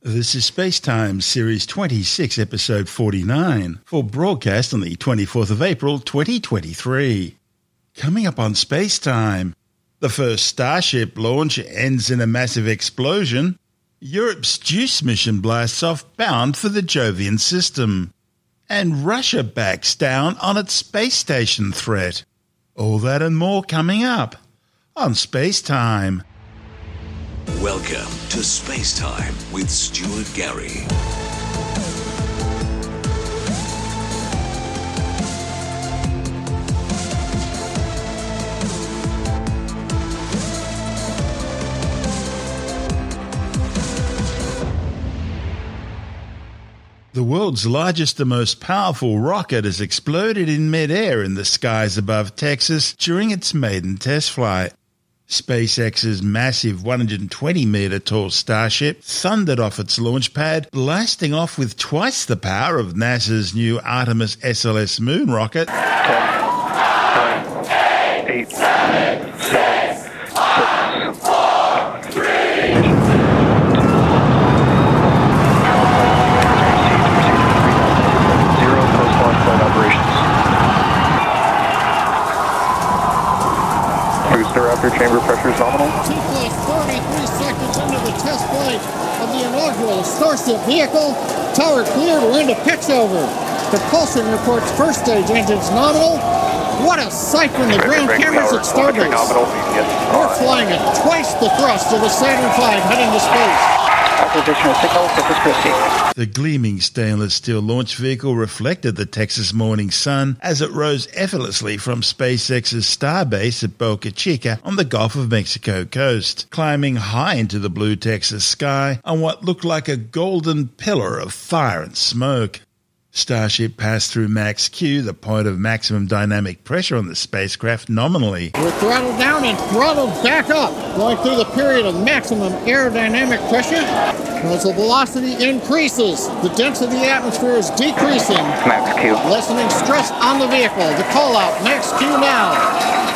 This is Spacetime, Series 26, Episode 49, for broadcast on the 24th of April 2023. Coming up on Spacetime, the first Starship launch ends in a massive explosion. Europe's JUICE mission blasts off bound for the Jovian system. And Russia backs down on its space station threat. All that and more coming up on Spacetime. Welcome to Space Time with Stuart Gary. The world's largest and most powerful rocket has exploded in midair in the skies above Texas during its maiden test flight. SpaceX's massive 120 metre tall Starship thundered off its launch pad, blasting off with twice the power of NASA's new Artemis SLS moon rocket. 10, 9, 8, 7, 6, 5, 3, Zero post-launch flight operations. Booster after chamber pressure is nominal. Two plus 33 seconds into the test flight of the inaugural Starship vehicle. Tower cleared, we're into pitch over. Propulsion reports first stage engines nominal. What a sight from the ground cameras at Starbase. We're flying at twice the thrust of the Saturn V heading to space. Acquisition. The gleaming stainless steel launch vehicle reflected the Texas morning sun as it rose effortlessly from SpaceX's starbase at Boca Chica on the Gulf of Mexico coast, climbing high into the blue Texas sky on what looked like a golden pillar of fire and smoke. Starship passed through Max Q, the point of maximum dynamic pressure on the spacecraft nominally. We're throttled down and throttled back up, going through the period of maximum aerodynamic pressure. As the velocity increases, the density of the atmosphere is decreasing, Max Q. lessening stress on the vehicle. The call out, max Q now.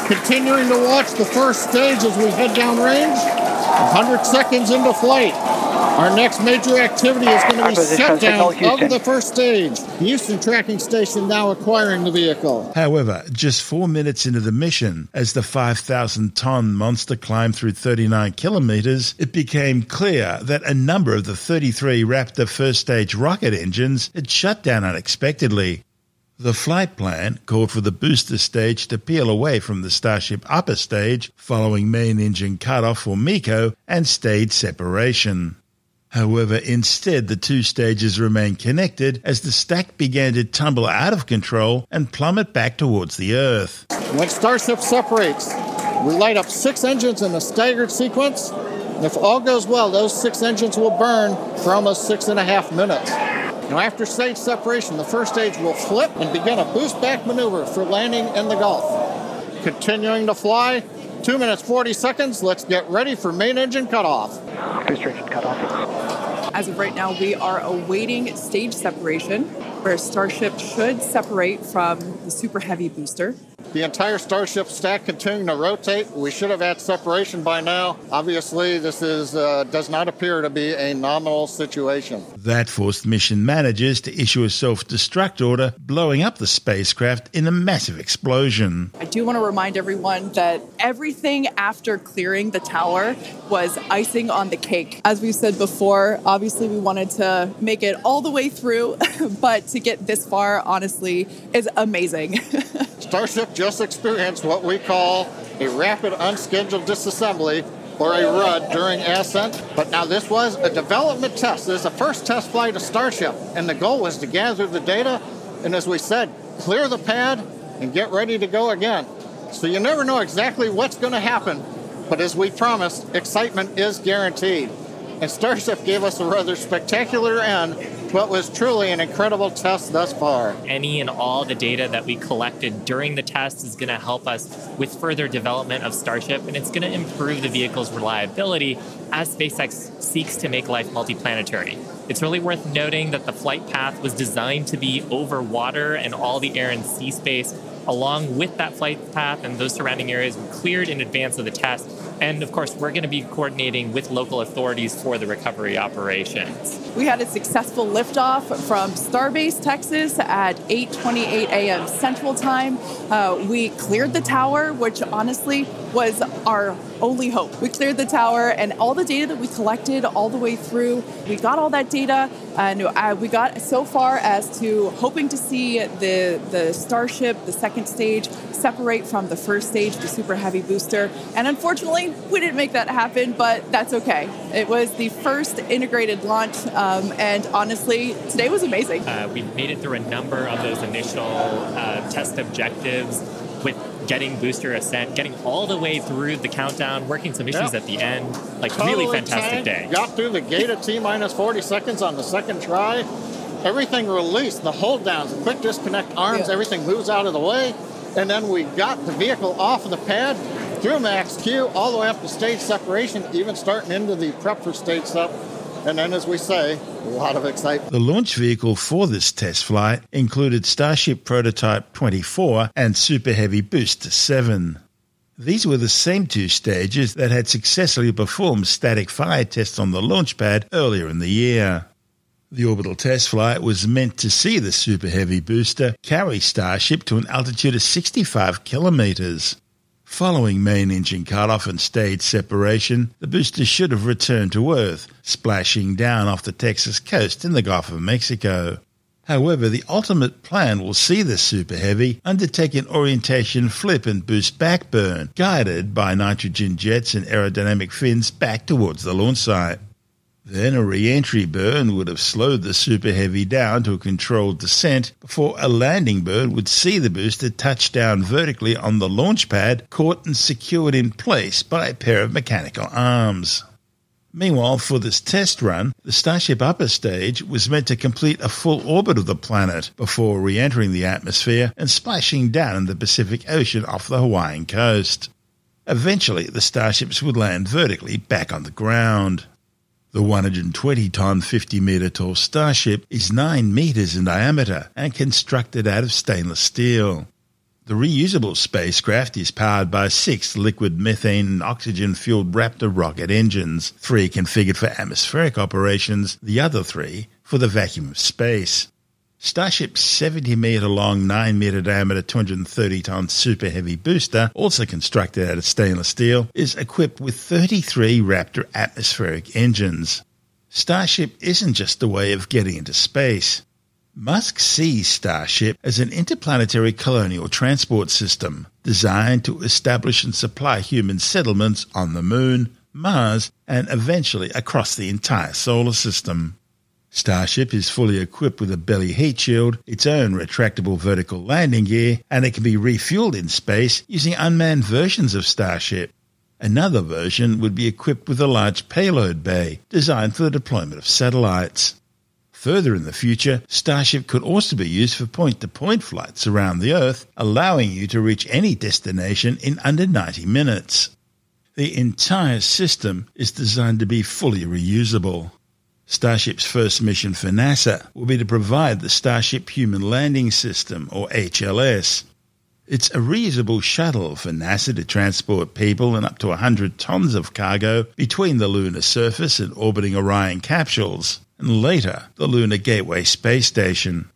Continuing to watch the first stage as we head downrange. 100 seconds into flight. Our next major activity is going to be Acquisition shutdown of the first stage. Houston tracking station now acquiring the vehicle. However, just four minutes into the mission, as the 5,000 ton monster climbed through 39 kilometers, it became clear that a number of the 33 Raptor first stage rocket engines had shut down unexpectedly. The flight plan called for the booster stage to peel away from the Starship upper stage following main engine cutoff for MECO and stage separation. However, instead, the two stages remained connected as the stack began to tumble out of control and plummet back towards the Earth. When Starship separates, we light up six engines in a staggered sequence. If all goes well, those six engines will burn for almost six and a half minutes. Now, after stage separation, the first stage will flip and begin a boost back maneuver for landing in the Gulf. Continuing to fly, two minutes 40 seconds. Let's get ready for main engine cutoff. Booster engine cut off. As of right now, we are awaiting stage separation, where Starship should separate from the Super Heavy booster. The entire Starship stack continuing to rotate. We should have had separation by now. Obviously, this is uh, does not appear to be a nominal situation. That forced mission managers to issue a self destruct order, blowing up the spacecraft in a massive explosion. I do want to remind everyone that everything after clearing the tower was icing on the cake. As we said before, obviously we wanted to make it all the way through, but to get this far, honestly, is amazing. Starship just experienced what we call a rapid unscheduled disassembly or a RUD during ascent. But now this was a development test. This is the first test flight of Starship, and the goal was to gather the data and, as we said, clear the pad and get ready to go again. So you never know exactly what's going to happen, but as we promised, excitement is guaranteed. And Starship gave us a rather spectacular end what was truly an incredible test thus far. any and all the data that we collected during the test is going to help us with further development of Starship, and it's going to improve the vehicle's reliability as SpaceX seeks to make life multiplanetary. It's really worth noting that the flight path was designed to be over water and all the air and sea space. Along with that flight path and those surrounding areas were cleared in advance of the test, And of course, we're going to be coordinating with local authorities for the recovery operations. We had a successful liftoff from Starbase, Texas at 8:28 a.m. Central Time. Uh, we cleared the tower, which honestly was our only hope. We cleared the tower, and all the data that we collected all the way through, we got all that data, and uh, we got so far as to hoping to see the the Starship, the second stage, separate from the first stage, the Super Heavy booster. And unfortunately, we didn't make that happen, but that's okay. It was the first integrated launch, um, and honestly, today was amazing. Uh, we made it through a number of those initial uh, test objectives with getting booster ascent, getting all the way through the countdown, working some issues Yep. at the end. Like Totally really fantastic tanked, day. Got through the gate at T minus 40 seconds on the second try. Everything released, the hold downs, quick disconnect arms, Yeah. everything moves out of the way. And then we got the vehicle off of the pad through max Q all the way up to stage separation, even starting into the prep for stage sep. And then, as we say, a lot of excitement. The launch vehicle for this test flight included Starship Prototype 24 and Super Heavy Booster 7. These were the same two stages that had successfully performed static fire tests on the launch pad earlier in the year. The orbital test flight was meant to see the Super Heavy booster carry Starship to an altitude of 65 kilometers. Following main engine cutoff and stage separation, the booster should have returned to Earth, splashing down off the Texas coast in the Gulf of Mexico. However, the ultimate plan will see the Super Heavy undertake an orientation flip and boost backburn, guided by nitrogen jets and aerodynamic fins back towards the launch site. Then a re-entry burn would have slowed the Super Heavy down to a controlled descent before a landing burn would see the booster touch down vertically on the launch pad, caught and secured in place by a pair of mechanical arms. Meanwhile, for this test run, the Starship upper stage was meant to complete a full orbit of the planet before re-entering the atmosphere and splashing down in the Pacific Ocean off the Hawaiian coast. Eventually, the starships would land vertically back on the ground. The 120 ton, 50 meter tall Starship is 9 meters in diameter and constructed out of stainless steel. The reusable spacecraft is powered by six liquid methane and oxygen fueled Raptor rocket engines, three configured for atmospheric operations, the other three for the vacuum of space. Starship's 70 meter long, 9 meter diameter, 230 ton super heavy booster, also constructed out of stainless steel, is equipped with 33 Raptor atmospheric engines. Starship isn't just a way of getting into space. Musk sees Starship as an interplanetary colonial transport system designed to establish and supply human settlements on the Moon, Mars, and eventually across the entire solar system. Starship is fully equipped with a belly heat shield, its own retractable vertical landing gear, and it can be refueled in space using unmanned versions of Starship. Another version would be equipped with a large payload bay designed for the deployment of satellites. Further in the future, Starship could also be used for point to point flights around the Earth, allowing you to reach any destination in under 90 minutes. The entire system is designed to be fully reusable. Starship's first mission for NASA will be to provide the Starship Human Landing System, or HLS. It's a reusable shuttle for NASA to transport people and up to 100 tons of cargo between the lunar surface and orbiting Orion capsules, and later the Lunar Gateway Space Station.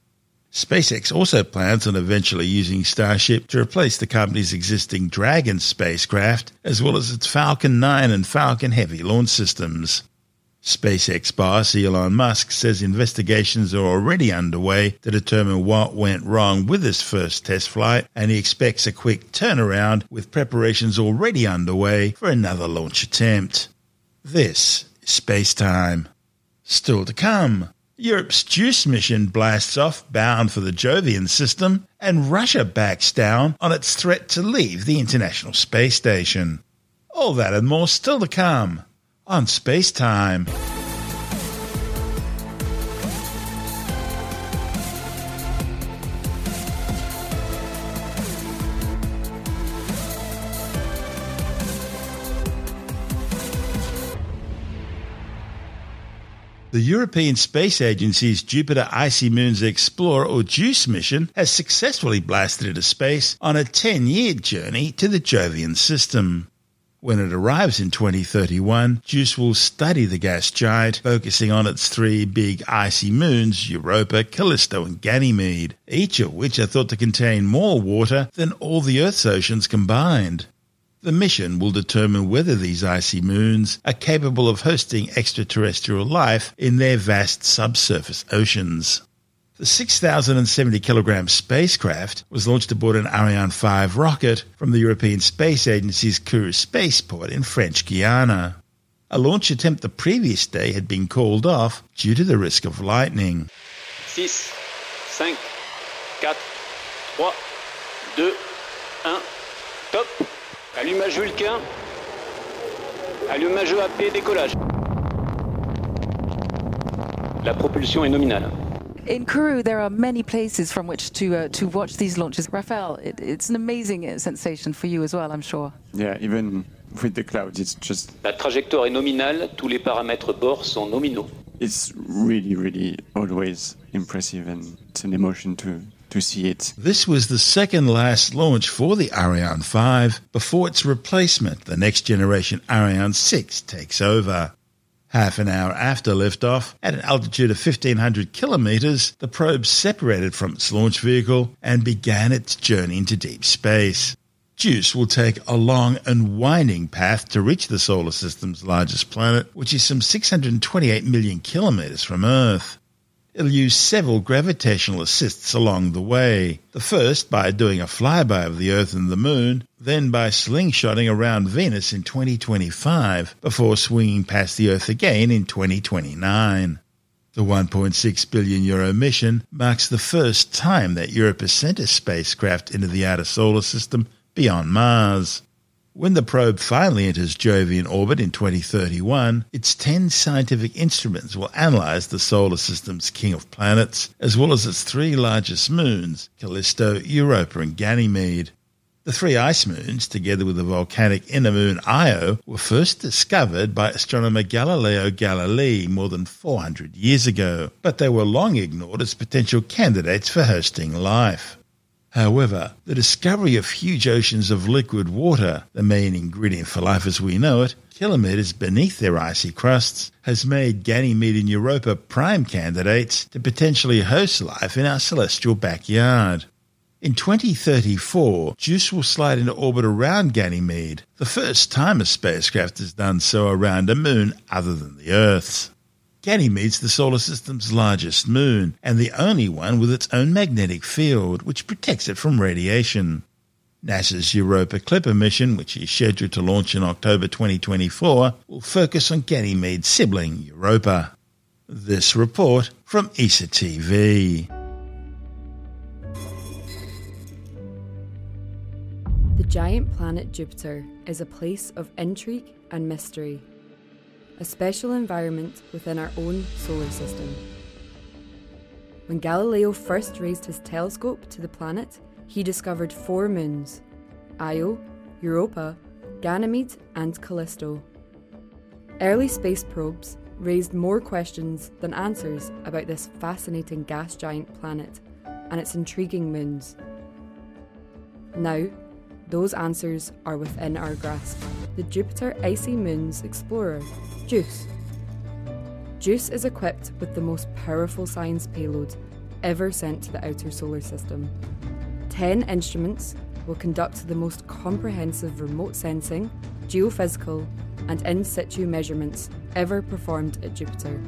SpaceX also plans on eventually using Starship to replace the company's existing Dragon spacecraft, as well as its Falcon 9 and Falcon Heavy launch systems. SpaceX boss Elon Musk says investigations are already underway to determine what went wrong with this first test flight, and he expects a quick turnaround with preparations already underway for another launch attempt. This is Space Time. Still to come. Europe's JUICE mission blasts off bound for the Jovian system, and Russia backs down on its threat to leave the International Space Station. All that and more still to come on Space Time. The European Space Agency's Jupiter Icy Moons Explorer or JUICE mission has successfully blasted into space on a 10 year journey to the Jovian system. When it arrives in 2031, JUICE will study the gas giant, focusing on its three big icy moons, Europa, Callisto, and Ganymede, each of which are thought to contain more water than all the Earth's oceans combined. The mission will determine whether these icy moons are capable of hosting extraterrestrial life in their vast subsurface oceans. The 6,070 kilogram spacecraft was launched aboard an Ariane 5 rocket from the European Space Agency's Kourou spaceport in French Guiana. A launch attempt the previous day had been called off due to the risk of lightning. 6, 5, 4, 3, 2, 1, top. Allumage Vulcain. Allumage AP, décollage. La propulsion est nominale. In Kourou, there are many places from which to uh, to watch these launches. Raphael, it, it's an amazing uh, sensation for you as well, I'm sure. Yeah, even with the clouds, it's just. La trajectoire est nominale, tous les paramètres bord sont nominaux. It's really, really always impressive and it's an emotion to, to see it. This was the second last launch for the Ariane 5 before its replacement, the next generation Ariane 6, takes over. Half an hour after liftoff, at an altitude of 1500 kilometers, the probe separated from its launch vehicle and began its journey into deep space. JUICE will take a long and winding path to reach the solar system's largest planet, which is some 628 million kilometers from Earth. It'll use several gravitational assists along the way. The first by doing a flyby of the Earth and the Moon, then by slingshotting around Venus in 2025, before swinging past the Earth again in 2029. The 1.6 billion euro mission marks the first time that Europe has sent a spacecraft into the outer solar system beyond Mars. When the probe finally enters Jovian orbit in 2031, its 10 scientific instruments will analyze the solar system's king of planets, as well as its three largest moons, Callisto, Europa, and Ganymede. The three ice moons, together with the volcanic inner moon Io, were first discovered by astronomer Galileo Galilei more than 400 years ago, but they were long ignored as potential candidates for hosting life. However, the discovery of huge oceans of liquid water, the main ingredient for life as we know it, kilometers beneath their icy crusts, has made Ganymede and Europa prime candidates to potentially host life in our celestial backyard. In 2034, JUICE will slide into orbit around Ganymede, the first time a spacecraft has done so around a moon other than the Earth's. Ganymede's the solar system's largest moon, and the only one with its own magnetic field, which protects it from radiation. NASA's Europa Clipper mission, which is scheduled to launch in October 2024, will focus on Ganymede's sibling, Europa. This report from ESA TV. The giant planet Jupiter is a place of intrigue and mystery a special environment within our own solar system. When Galileo first raised his telescope to the planet, he discovered four moons Io, Europa, Ganymede, and Callisto. Early space probes raised more questions than answers about this fascinating gas giant planet and its intriguing moons. Now, those answers are within our grasp. The Jupiter Icy Moons Explorer JUICE. JUICE is equipped with the most powerful science payload ever sent to the outer solar system. Ten instruments will conduct the most comprehensive remote sensing, geophysical, and in situ measurements ever performed at Jupiter.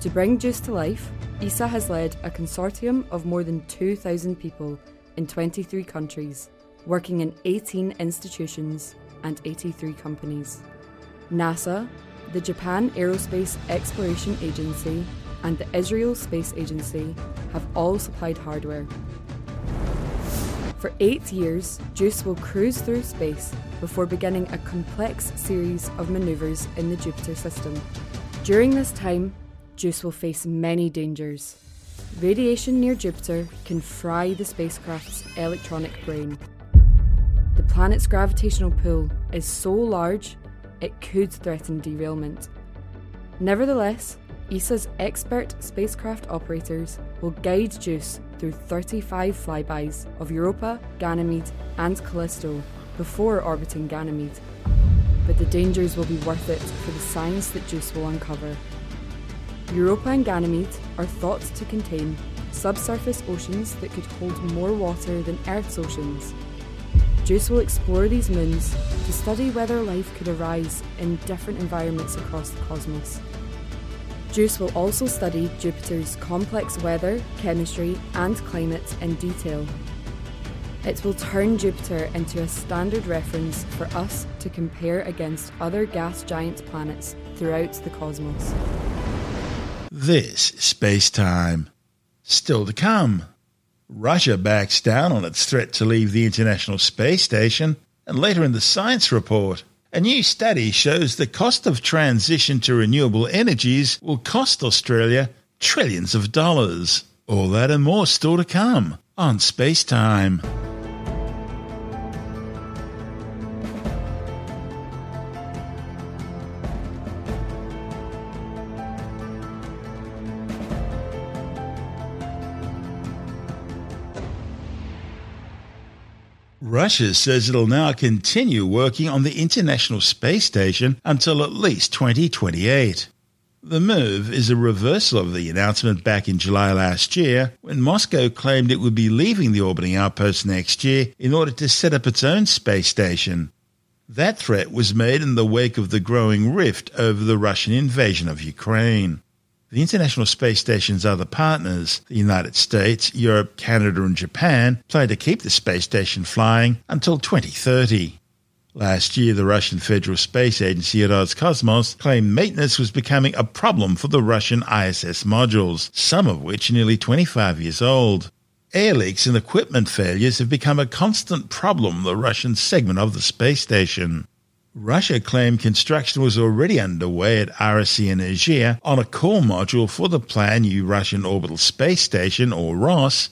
To bring JUICE to life, ESA has led a consortium of more than 2,000 people in 23 countries, working in 18 institutions and 83 companies. NASA, the Japan Aerospace Exploration Agency, and the Israel Space Agency have all supplied hardware. For eight years, JUICE will cruise through space before beginning a complex series of maneuvers in the Jupiter system. During this time, JUICE will face many dangers. Radiation near Jupiter can fry the spacecraft's electronic brain. Planet's gravitational pull is so large it could threaten derailment. Nevertheless, ESA's expert spacecraft operators will guide JUICE through 35 flybys of Europa, Ganymede, and Callisto before orbiting Ganymede. But the dangers will be worth it for the science that JUICE will uncover. Europa and Ganymede are thought to contain subsurface oceans that could hold more water than Earth's oceans. JUICE will explore these moons to study whether life could arise in different environments across the cosmos. JUICE will also study Jupiter's complex weather, chemistry, and climate in detail. It will turn Jupiter into a standard reference for us to compare against other gas giant planets throughout the cosmos. This is space time. Still to come. Russia backs down on its threat to leave the International Space Station, and later in the science report, a new study shows the cost of transition to renewable energies will cost Australia trillions of dollars. All that and more still to come on Space Time. Russia says it'll now continue working on the International Space Station until at least 2028. The move is a reversal of the announcement back in July last year when Moscow claimed it would be leaving the orbiting outpost next year in order to set up its own space station. That threat was made in the wake of the growing rift over the Russian invasion of Ukraine. The International Space Station's other partners, the United States, Europe, Canada, and Japan, plan to keep the space station flying until 2030. Last year, the Russian Federal Space Agency Roscosmos claimed maintenance was becoming a problem for the Russian ISS modules, some of which are nearly 25 years old. Air leaks and equipment failures have become a constant problem the Russian segment of the space station. Russia claimed construction was already underway at RSC Energia on a core module for the planned new Russian Orbital Space Station, or ROS.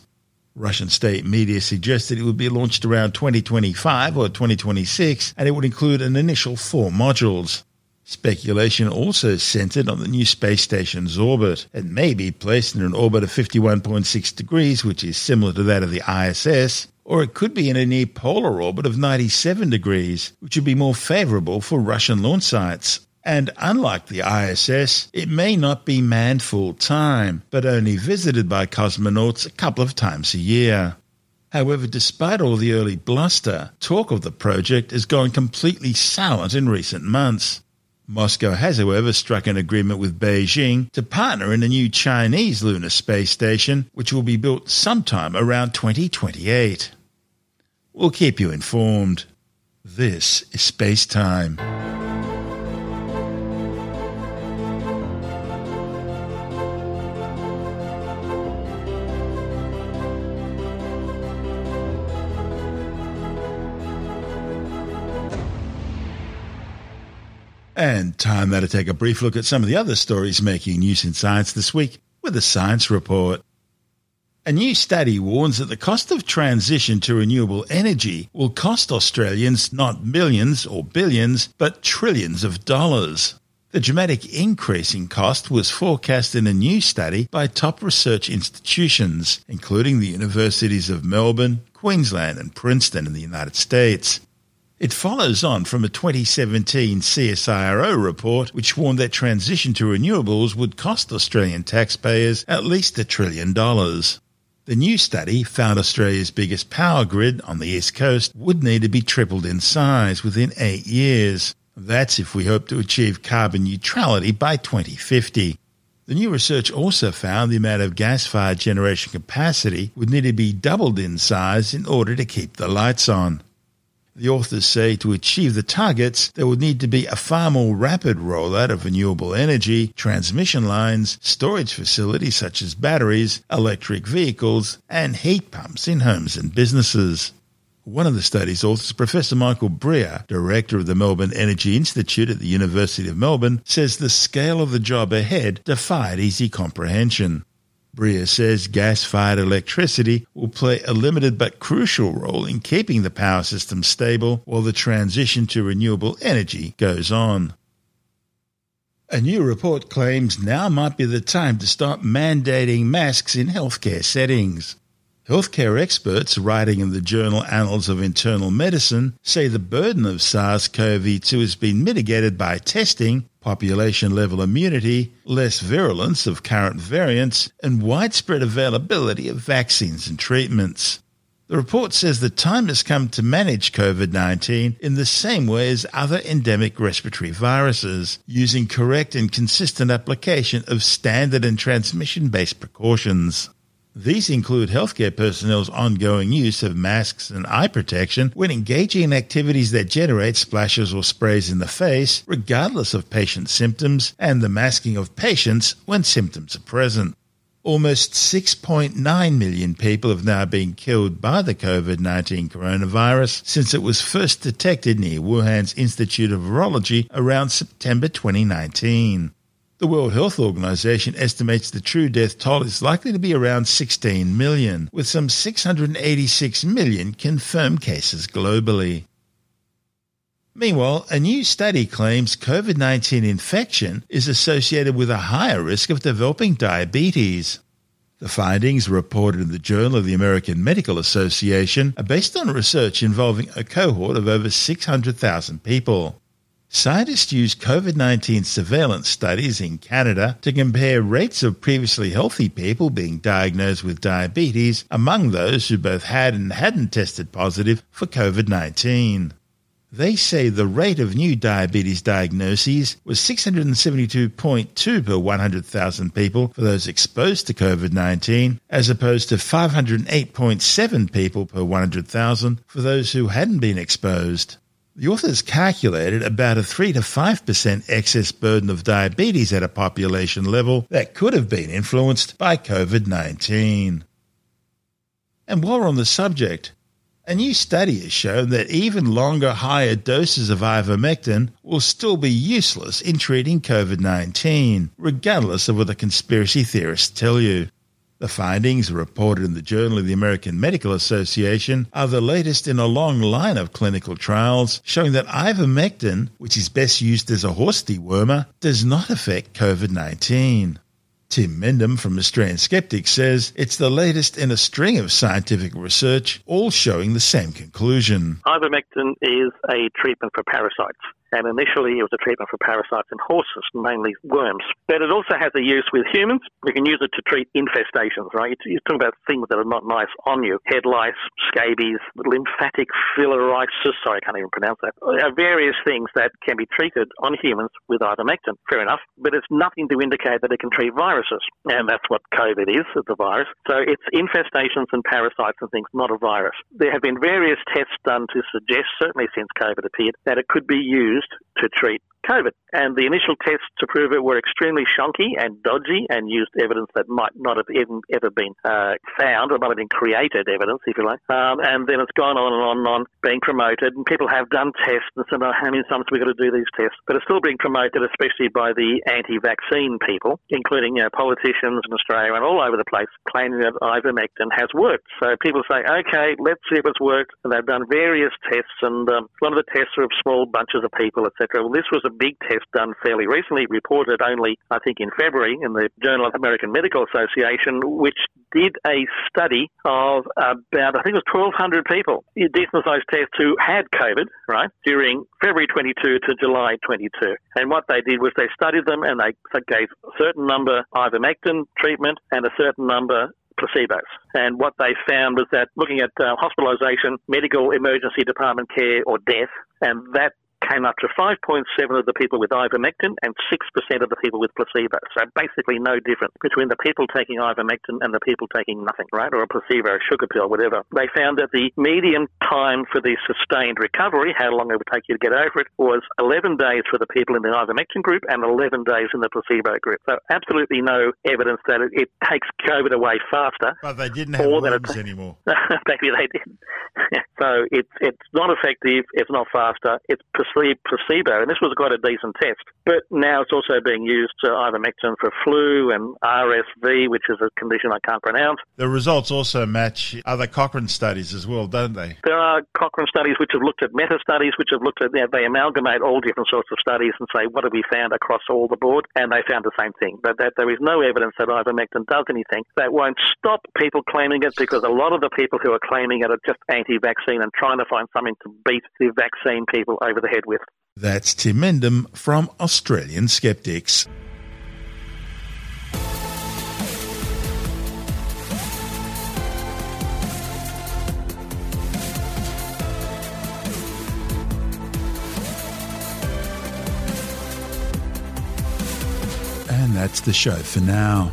Russian state media suggested it would be launched around 2025 or 2026, and it would include an initial four modules. Speculation also centered on the new space station's orbit. It may be placed in an orbit of 51.6 degrees, which is similar to that of the ISS, or it could be in a near polar orbit of 97 degrees, which would be more favorable for Russian launch sites. And unlike the ISS, it may not be manned full time, but only visited by cosmonauts a couple of times a year. However, despite all the early bluster, talk of the project has gone completely silent in recent months. Moscow has, however, struck an agreement with Beijing to partner in a new Chinese lunar space station, which will be built sometime around 2028. We'll keep you informed. This is Space Time. And time now to take a brief look at some of the other stories making news in science this week with a science report. A new study warns that the cost of transition to renewable energy will cost Australians not millions or billions, but trillions of dollars. The dramatic increase in cost was forecast in a new study by top research institutions, including the universities of Melbourne, Queensland, and Princeton in the United States. It follows on from a 2017 CSIRO report which warned that transition to renewables would cost Australian taxpayers at least a trillion dollars. The new study found Australia's biggest power grid on the east coast would need to be tripled in size within eight years. That's if we hope to achieve carbon neutrality by 2050. The new research also found the amount of gas fired generation capacity would need to be doubled in size in order to keep the lights on. The authors say to achieve the targets, there would need to be a far more rapid rollout of renewable energy, transmission lines, storage facilities such as batteries, electric vehicles, and heat pumps in homes and businesses. One of the study's authors, Professor Michael Brear, director of the Melbourne Energy Institute at the University of Melbourne, says the scale of the job ahead defied easy comprehension. Brear says gas fired electricity will play a limited but crucial role in keeping the power system stable while the transition to renewable energy goes on. A new report claims now might be the time to start mandating masks in healthcare settings. Healthcare experts writing in the journal Annals of Internal Medicine say the burden of SARS CoV 2 has been mitigated by testing, population level immunity, less virulence of current variants, and widespread availability of vaccines and treatments. The report says the time has come to manage COVID 19 in the same way as other endemic respiratory viruses, using correct and consistent application of standard and transmission based precautions. These include healthcare personnel's ongoing use of masks and eye protection when engaging in activities that generate splashes or sprays in the face, regardless of patient symptoms, and the masking of patients when symptoms are present. Almost 6.9 million people have now been killed by the COVID 19 coronavirus since it was first detected near Wuhan's Institute of Virology around September 2019. The World Health Organization estimates the true death toll is likely to be around 16 million, with some 686 million confirmed cases globally. Meanwhile, a new study claims COVID 19 infection is associated with a higher risk of developing diabetes. The findings, reported in the Journal of the American Medical Association, are based on research involving a cohort of over 600,000 people. Scientists used COVID 19 surveillance studies in Canada to compare rates of previously healthy people being diagnosed with diabetes among those who both had and hadn't tested positive for COVID 19. They say the rate of new diabetes diagnoses was 672.2 per 100,000 people for those exposed to COVID 19, as opposed to 508.7 people per 100,000 for those who hadn't been exposed. The authors calculated about a 3 to 5% excess burden of diabetes at a population level that could have been influenced by COVID 19. And while we're on the subject, a new study has shown that even longer, higher doses of ivermectin will still be useless in treating COVID 19, regardless of what the conspiracy theorists tell you. The findings, reported in the Journal of the American Medical Association, are the latest in a long line of clinical trials showing that ivermectin, which is best used as a horse dewormer, does not affect COVID 19. Tim Mendham from Australian Skeptics says it's the latest in a string of scientific research, all showing the same conclusion. Ivermectin is a treatment for parasites. And initially, it was a treatment for parasites in horses, mainly worms. But it also has a use with humans. We can use it to treat infestations, right? You're talking about things that are not nice on you. Head lice, scabies, lymphatic filariasis, sorry, I can't even pronounce that. Are various things that can be treated on humans with ivermectin. Fair enough. But it's nothing to indicate that it can treat viruses. And that's what COVID is, a virus. So it's infestations and parasites and things, not a virus. There have been various tests done to suggest, certainly since COVID appeared, that it could be used used to treat COVID. And the initial tests to prove it were extremely shonky and dodgy and used evidence that might not have even ever been uh, found or might have been created evidence, if you like. Um, and then it's gone on and on and on, being promoted. And people have done tests and said, oh, how many times have got to do these tests? But it's still being promoted, especially by the anti-vaccine people, including you know, politicians in Australia and all over the place, claiming that ivermectin has worked. So people say, okay, let's see if it's worked. And they've done various tests, and um, lot of the tests are of small bunches of people, etc. Well, this was a big test done fairly recently, reported only, I think, in February in the Journal of American Medical Association, which did a study of about, I think it was 1,200 people, decent sized test who had COVID, right, during February 22 to July 22. And what they did was they studied them and they gave a certain number ivermectin treatment and a certain number placebos. And what they found was that looking at uh, hospitalisation, medical emergency department care, or death, and that came up to 5.7 of the people with ivermectin and 6% of the people with placebo. So basically no difference between the people taking ivermectin and the people taking nothing, right? Or a placebo, a sugar pill, whatever. They found that the median time for the sustained recovery, how long it would take you to get over it, was 11 days for the people in the ivermectin group and 11 days in the placebo group. So absolutely no evidence that it, it takes COVID away faster. But they didn't have worms anymore. Maybe they didn't. so it's, it's not effective, it's not faster, it's perceived actually placebo, and this was quite a decent test. But now it's also being used to ivermectin for flu and RSV, which is a condition I can't pronounce. The results also match other Cochrane studies as well, don't they? There are Cochrane studies which have looked at meta studies, which have looked at, you know, they amalgamate all different sorts of studies and say, what have we found across all the board? And they found the same thing, but that there is no evidence that ivermectin does anything. That won't stop people claiming it because a lot of the people who are claiming it are just anti vaccine and trying to find something to beat the vaccine people over the head with. That's Tim Mendham from Australian Skeptics. And that's the show for now.